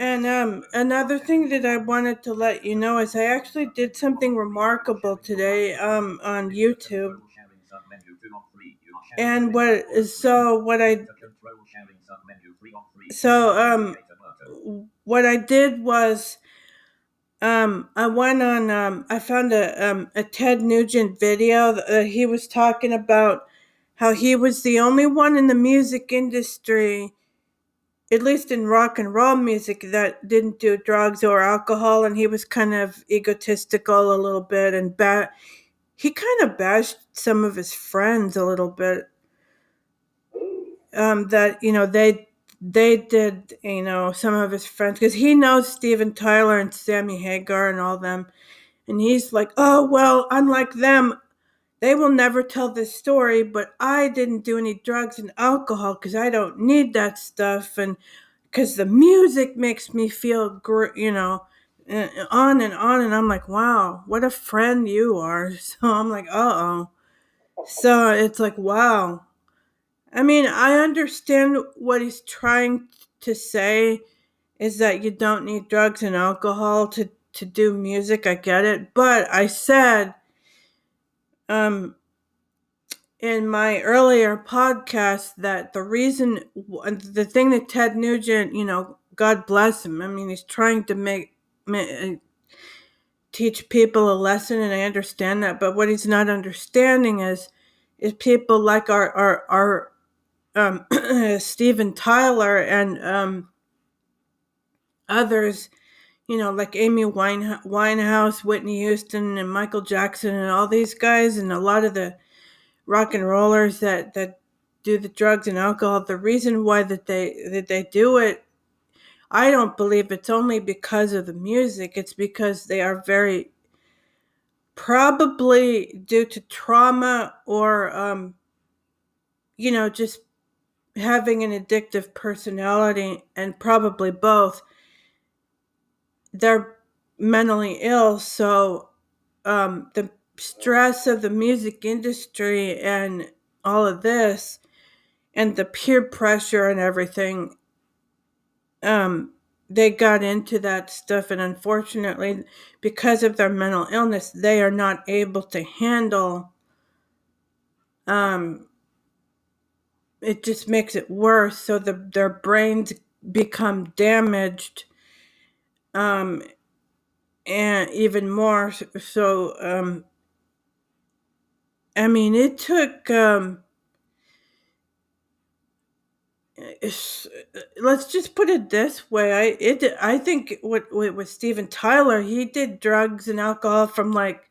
And um, another thing that I wanted to let you know is I actually did something remarkable today um, on YouTube. And what so what I so um what I did was um I went on um I found a um a Ted Nugent video that he was talking about how he was the only one in the music industry at least in rock and roll music that didn't do drugs or alcohol and he was kind of egotistical a little bit and ba- he kind of bashed some of his friends a little bit. Um, that you know they they did you know some of his friends because he knows Steven Tyler and Sammy Hagar and all them and he's like oh well unlike them they will never tell this story, but I didn't do any drugs and alcohol because I don't need that stuff, and because the music makes me feel great, you know, and on and on. And I'm like, wow, what a friend you are. So I'm like, uh oh. So it's like, wow. I mean, I understand what he's trying to say is that you don't need drugs and alcohol to, to do music. I get it. But I said, um, in my earlier podcast that the reason, the thing that Ted Nugent, you know, God bless him. I mean, he's trying to make, make teach people a lesson, and I understand that. But what he's not understanding is, is people like our our our um, Steven Tyler and um, others, you know, like Amy Wine, Winehouse, Whitney Houston, and Michael Jackson, and all these guys, and a lot of the rock and rollers that that do the drugs and alcohol the reason why that they that they do it i don't believe it's only because of the music. It's because they are very probably due to trauma or um you know just having an addictive personality and probably both they're mentally ill so um the stress of the music industry and all of this and the peer pressure and everything um they got into that stuff and unfortunately because of their mental illness they are not able to handle um it just makes it worse. So the their brains become damaged um and even more so um I mean, it took. Um, let's just put it this way. I it I think what with Steven Tyler, he did drugs and alcohol from like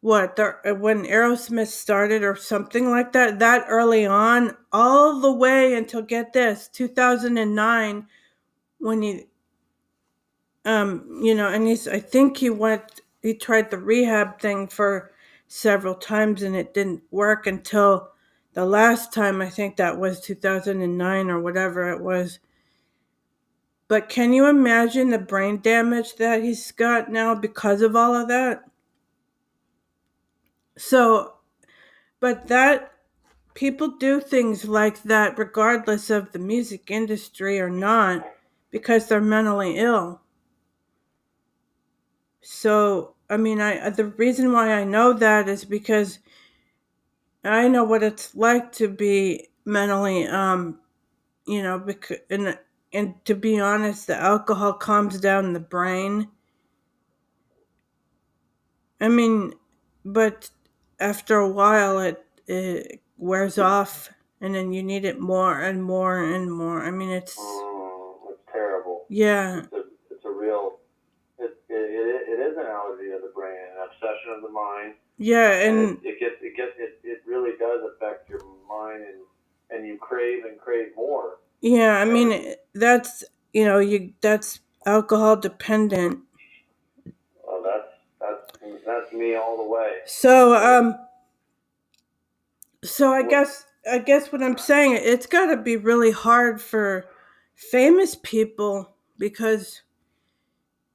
what the, when Aerosmith started or something like that. That early on, all the way until get this, two thousand and nine, when he, um, you know, and he's. I think he went. He tried the rehab thing for several times and it didn't work until the last time. I think that was 2009 or whatever it was. But can you imagine the brain damage that he's got now because of all of that? So, but that people do things like that regardless of the music industry or not because they're mentally ill. So, I mean, I the reason why I know that is because I know what it's like to be mentally, um, you know, because and and to be honest, the alcohol calms down the brain. I mean, but after a while, it it wears off, and then you need it more and more and more. I mean, it's Oh, it's terrible. yeah, It's it, it is an allergy of the brain, an obsession of the mind. yeah, And and it, it gets, it gets, it, it really does affect your mind and, and you crave and crave more. yeah. I mean, that's you know, you that's alcohol dependent. Oh, that's, that's, that's me all the way. So, um, so I guess I guess what I'm saying it's got to be really hard for famous people because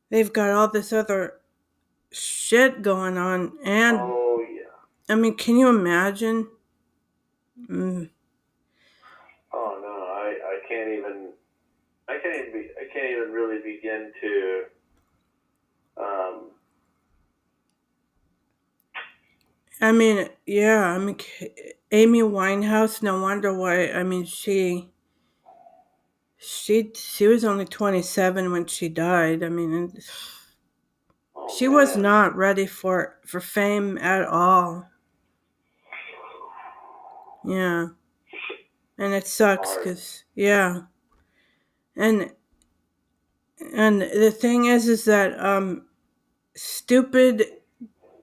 they've got all this other shit going on, and Oh, yeah. I mean, can you imagine? Mm, Oh, no, I, I can't even, I can't even be, I can't even really begin to um, I mean, yeah, I mean, Amy Winehouse. No wonder why. I mean, she, she, she was only twenty seven when she died. I mean, she was not ready for for fame at all. Yeah, and it sucks because yeah, and and the thing is, is that um, stupid,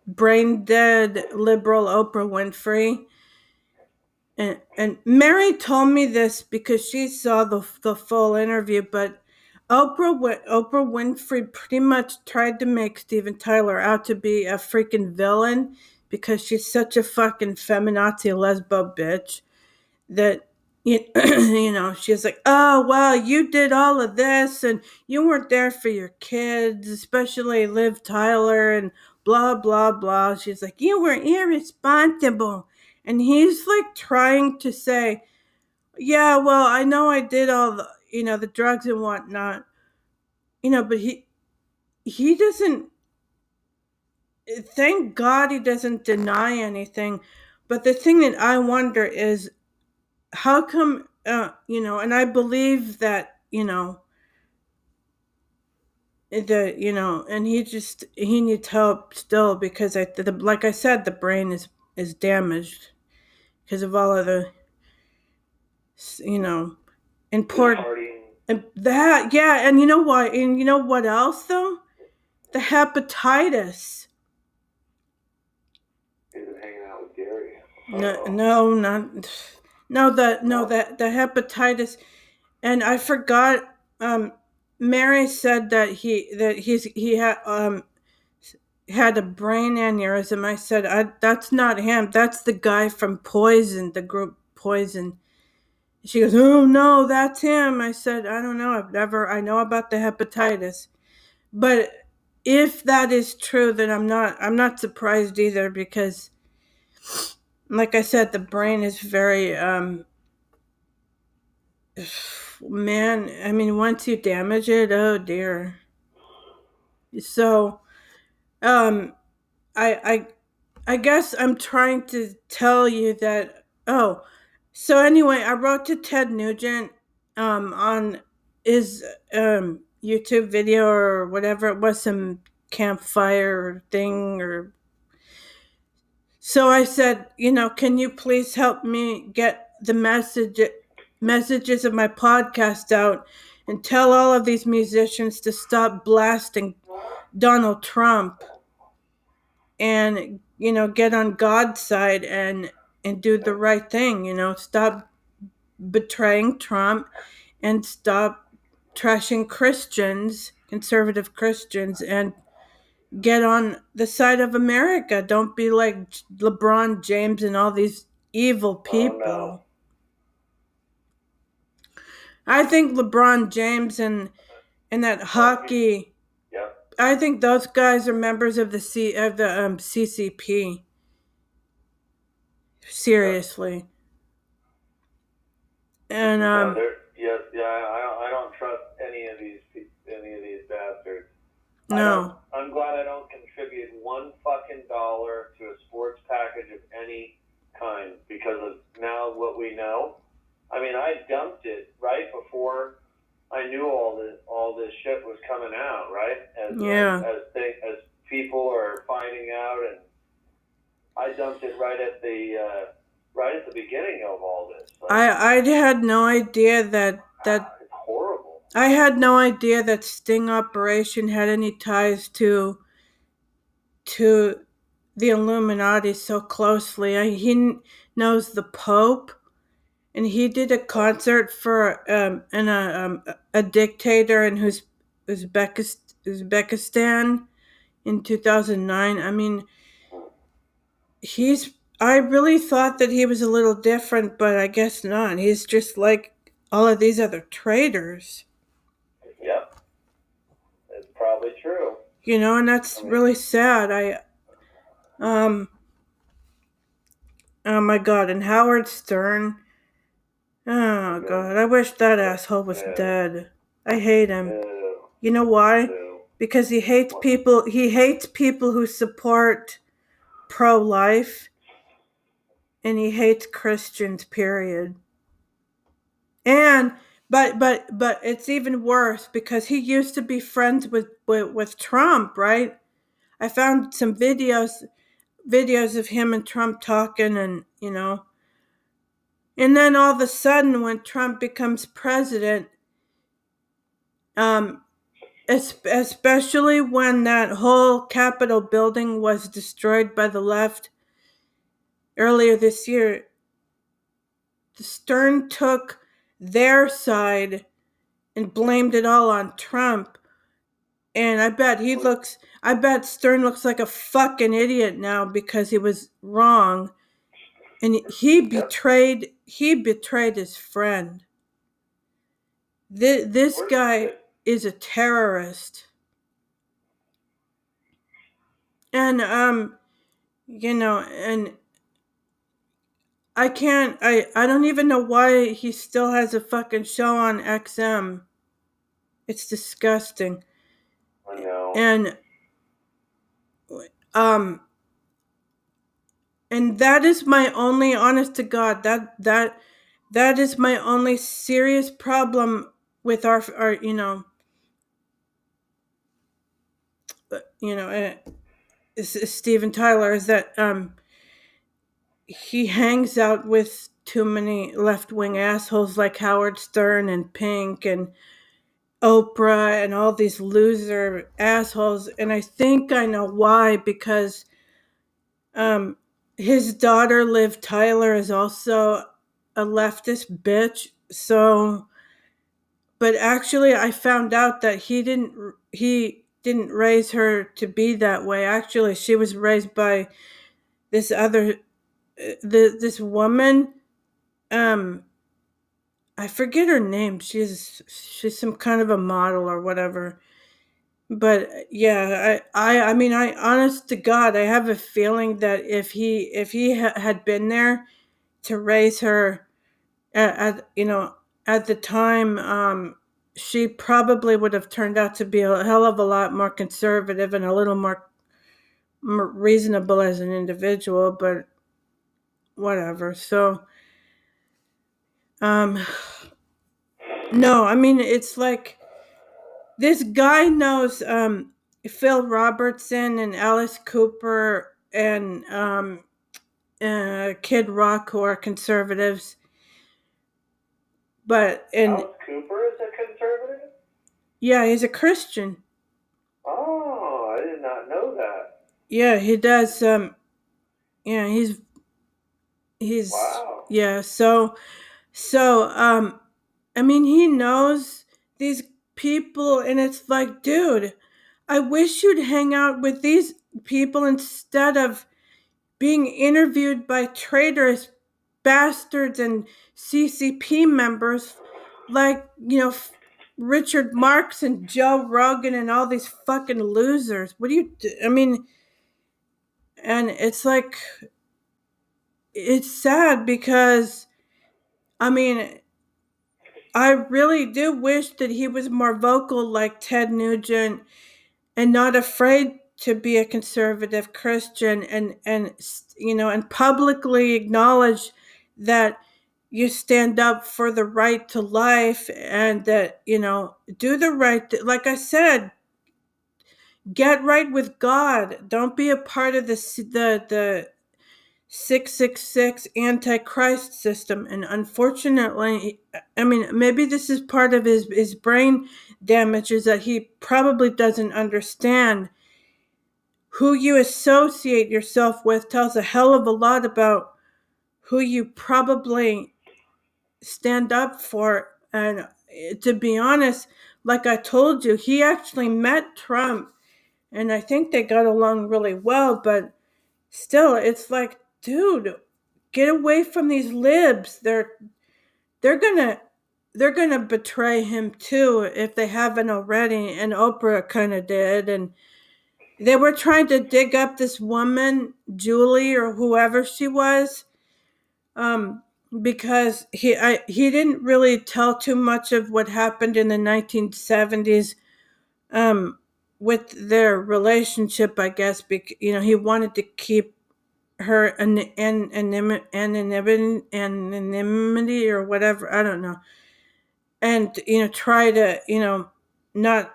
brain dead liberal Oprah Winfrey. And, and Mary told me this because she saw the the full interview, but Oprah Oprah Winfrey pretty much tried to make Steven Tyler out to be a freaking villain because she's such a fucking feminazi lesbo bitch that you, you know she's like oh well you did all of this and you weren't there for your kids especially liv tyler and blah blah blah. She's like you were irresponsible. And he's like trying to say yeah well i know i did all the you know the drugs and whatnot you know but he he doesn't thank god he doesn't deny anything but the thing that i wonder is how come uh, you know and i believe that you know that you know and he just he needs help still because i the, like i said the brain is is damaged because of all of the you know important. And that yeah and you know what and you know what else though? The hepatitis. He's hanging out with Gary. no no not no the no the the hepatitis. And i forgot um mary said that he that he's he had um had a brain aneurysm. I said I, that's not him. That's the guy from poison the group poison she goes oh no that's him. I said i don't know. I've never i know about the hepatitis but if that is true then i'm not i'm not surprised either because like i said the brain is very um man i mean once you damage it oh dear. So um i i i guess i'm trying to tell you that oh so anyway i wrote to ted nugent um on his um youtube video or whatever it was some campfire thing or so i said you know can you please help me get the message messages of my podcast out and tell all of these musicians to stop blasting Donald Trump and you know get on God's side and and do the right thing you know stop betraying Trump and stop trashing Christians conservative Christians and get on the side of America don't be like LeBron James and all these evil people no. I think LeBron James and and that hockey. Yep. I think those guys are members of the C of the um, CCP. Seriously. And Yeah, um, they're- yeah, yeah. I don't, I don't trust any of these, any of these bastards. No, I'm glad I don't contribute one fucking dollar to a sports package of any kind because of now what we know. I mean, I dumped it right before I knew all this all this shit was coming out, right? As Yeah. as, as, as people are finding out, and I dumped it right at the uh, right at the beginning of all this. Like, I I had no idea that that it's horrible. I had no idea that Sting Operation had any ties to to the Illuminati so closely. I, he knows the Pope, and he did a concert for um, in a um, a dictator in Uz- Uzbekistan, Uzbekistan in two thousand nine. I mean, he's. I really thought that he was a little different, but I guess not. He's just like all of these other traitors. Yep, it's probably true. you know and that's really sad i um oh my god and howard stern oh god i wish that asshole was Yeah. dead I hate him. You know why? Because he hates people. He hates people who support pro-life, and he hates Christians. Period. And but but but it's even worse because he used to be friends with with, with Trump, right? I found some videos videos of him and Trump talking and you know and then all of a sudden when Trump becomes president um especially when that whole capitol building was destroyed by the left earlier this year Stern took their side and blamed it all on Trump and I bet he looks I bet Stern looks like a fucking idiot now because he was wrong. And he betrayed he betrayed his friend. This, this guy? Is a terrorist. And um you know, and I can't I I don't even know why he still has a fucking show on XM. It's disgusting. I know. and um and that is my only honest to god that that that is my only serious problem with our our you know uh, you know uh, Steven Tyler is that um he hangs out with too many left-wing assholes like Howard Stern and Pink and Oprah and all these loser assholes and I think I know why because um his daughter Liv Tyler is also a leftist bitch so but actually I found out that he didn't he didn't raise her to be that way actually she was raised by this other uh, the this woman um I forget her name. She's she's some kind of a model or whatever. But yeah, I I I mean I honest to God, I have a feeling that if he if he ha- had been there to raise her at, at you know at the time um she probably would have turned out to be a hell of a lot more conservative and a little more, reasonable as an individual, but whatever. So um no, I mean it's like this guy knows um, Phil Robertson and Alice Cooper and um, uh, Kid Rock, who are conservatives. But and Alice Cooper is? Yeah, he's a Christian. Oh, I did not know that. Yeah, he does. Um, yeah, he's he's Wow. yeah. So so um, I mean, he knows these people, and it's like, dude, I wish you'd hang out with these people instead of being interviewed by traitorous bastards and CCP members like, you know, f- Richard Marx and Joe Rogan and all these fucking losers. What do you do? I mean, and it's like, it's sad because, I mean, I really do wish that he was more vocal like Ted Nugent and not afraid to be a conservative Christian and and you know and publicly acknowledge that you stand up for the right to life and that you know do the right th- like I said get right with God. Don't be a part of the the the 666 antichrist system. And unfortunately i mean maybe this is part of his his brain damage is that he probably doesn't understand who you associate yourself with. Tells a hell of a lot about who you probably stand up for and eh, to be honest like i told you he actually met trump and i think they got along really well but still it's like dude get away from these libs. They're they're gonna they're gonna betray him too if they haven't already and oprah kind of did and they were trying to dig up this woman julie or whoever she was um because he I, he didn't really tell too much of what happened in the 1970s um, with their relationship. I guess because you know he wanted to keep her an, an, an, anonymity, anonymity or whatever. I don't know, and you know try to you know not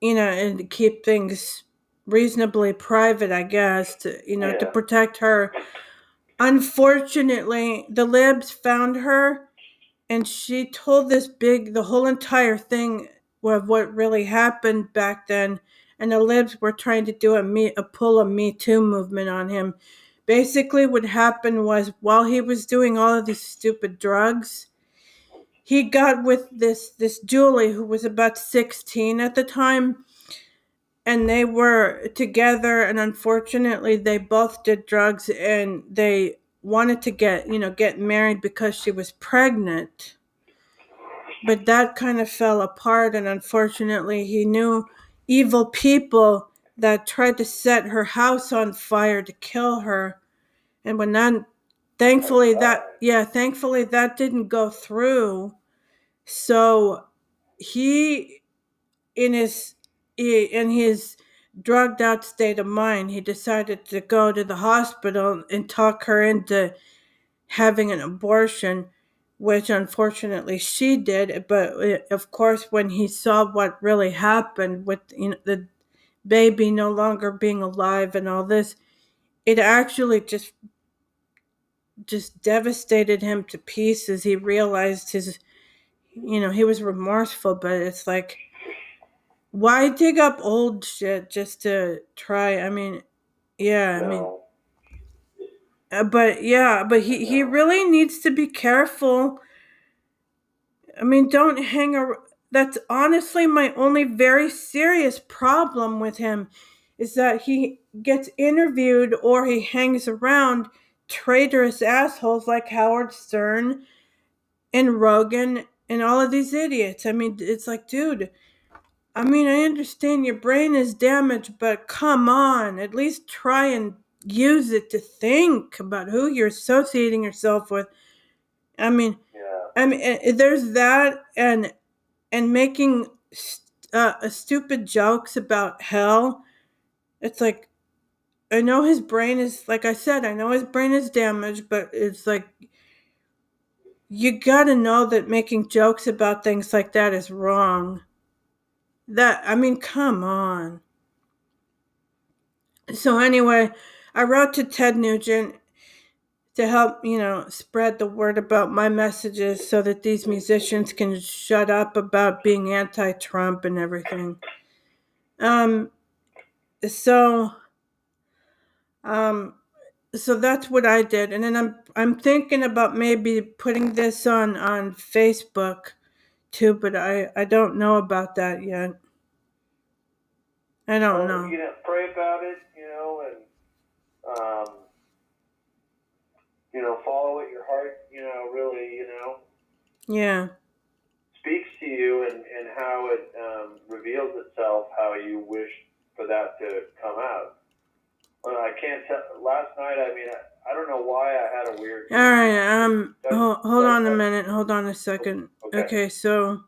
you know and keep things reasonably private. I guess to you know to Yeah. protect her unfortunately, the libs found her and she told this big, the whole entire thing of what really happened back then. And the libs were trying to do a me, a pull a Me Too movement on him. Basically, what happened was while he was doing all of these stupid drugs, he got with this this Julie who was about 16 at the time and they were together and unfortunately they both did drugs and they wanted to get you know get married because she was pregnant. But that kind of fell apart and unfortunately he knew evil people that tried to set her house on fire to kill her. And when that thankfully that yeah thankfully that didn't go through. So he in his in his drugged out state of mind, he decided to go to the hospital and talk her into having an abortion, which unfortunately she did. But uh, of course, when he saw what really happened with you know, the baby no longer being alive and all this, it actually just just devastated him to pieces. He realized his, you know, he was remorseful, but it's like why dig up old shit just to try? I mean, yeah, I mean, uh, but yeah, but he he really needs to be careful. I mean, don't hang around. That's honestly my only very serious problem with him is that he gets interviewed or he hangs around traitorous assholes like Howard Stern and Rogan and all of these idiots. I mean, it's like, dude, I mean, I understand your brain is damaged, but come on, at least try and use it to think about who you're associating yourself with. I mean, Yeah. I mean, eh, there's that, and and making st- uh, stupid jokes about hell. It's like I know his brain is, like I said, I know his brain is damaged, but it's like you gotta know that making jokes about things like that is wrong. That I mean, come on. So anyway, I wrote to Ted Nugent to help, you know, spread the word about my messages so that these musicians can shut up about being anti-Trump and everything. Um so um so that's what I did and then I'm I'm thinking about maybe putting this on on Facebook too, but I I don't know about that yet. I don't Well, know. You know, pray about it, you know, and um, you know, follow what your heart, you know, really, you know, Yeah. speaks to you, and and how it um, reveals itself, how you wish for that to come out. I can't tell. Last night, I mean, I, I don't know why I had a weird. All right. Um. Hold, hold on a minute. Hold on a second. Okay. Okay. So.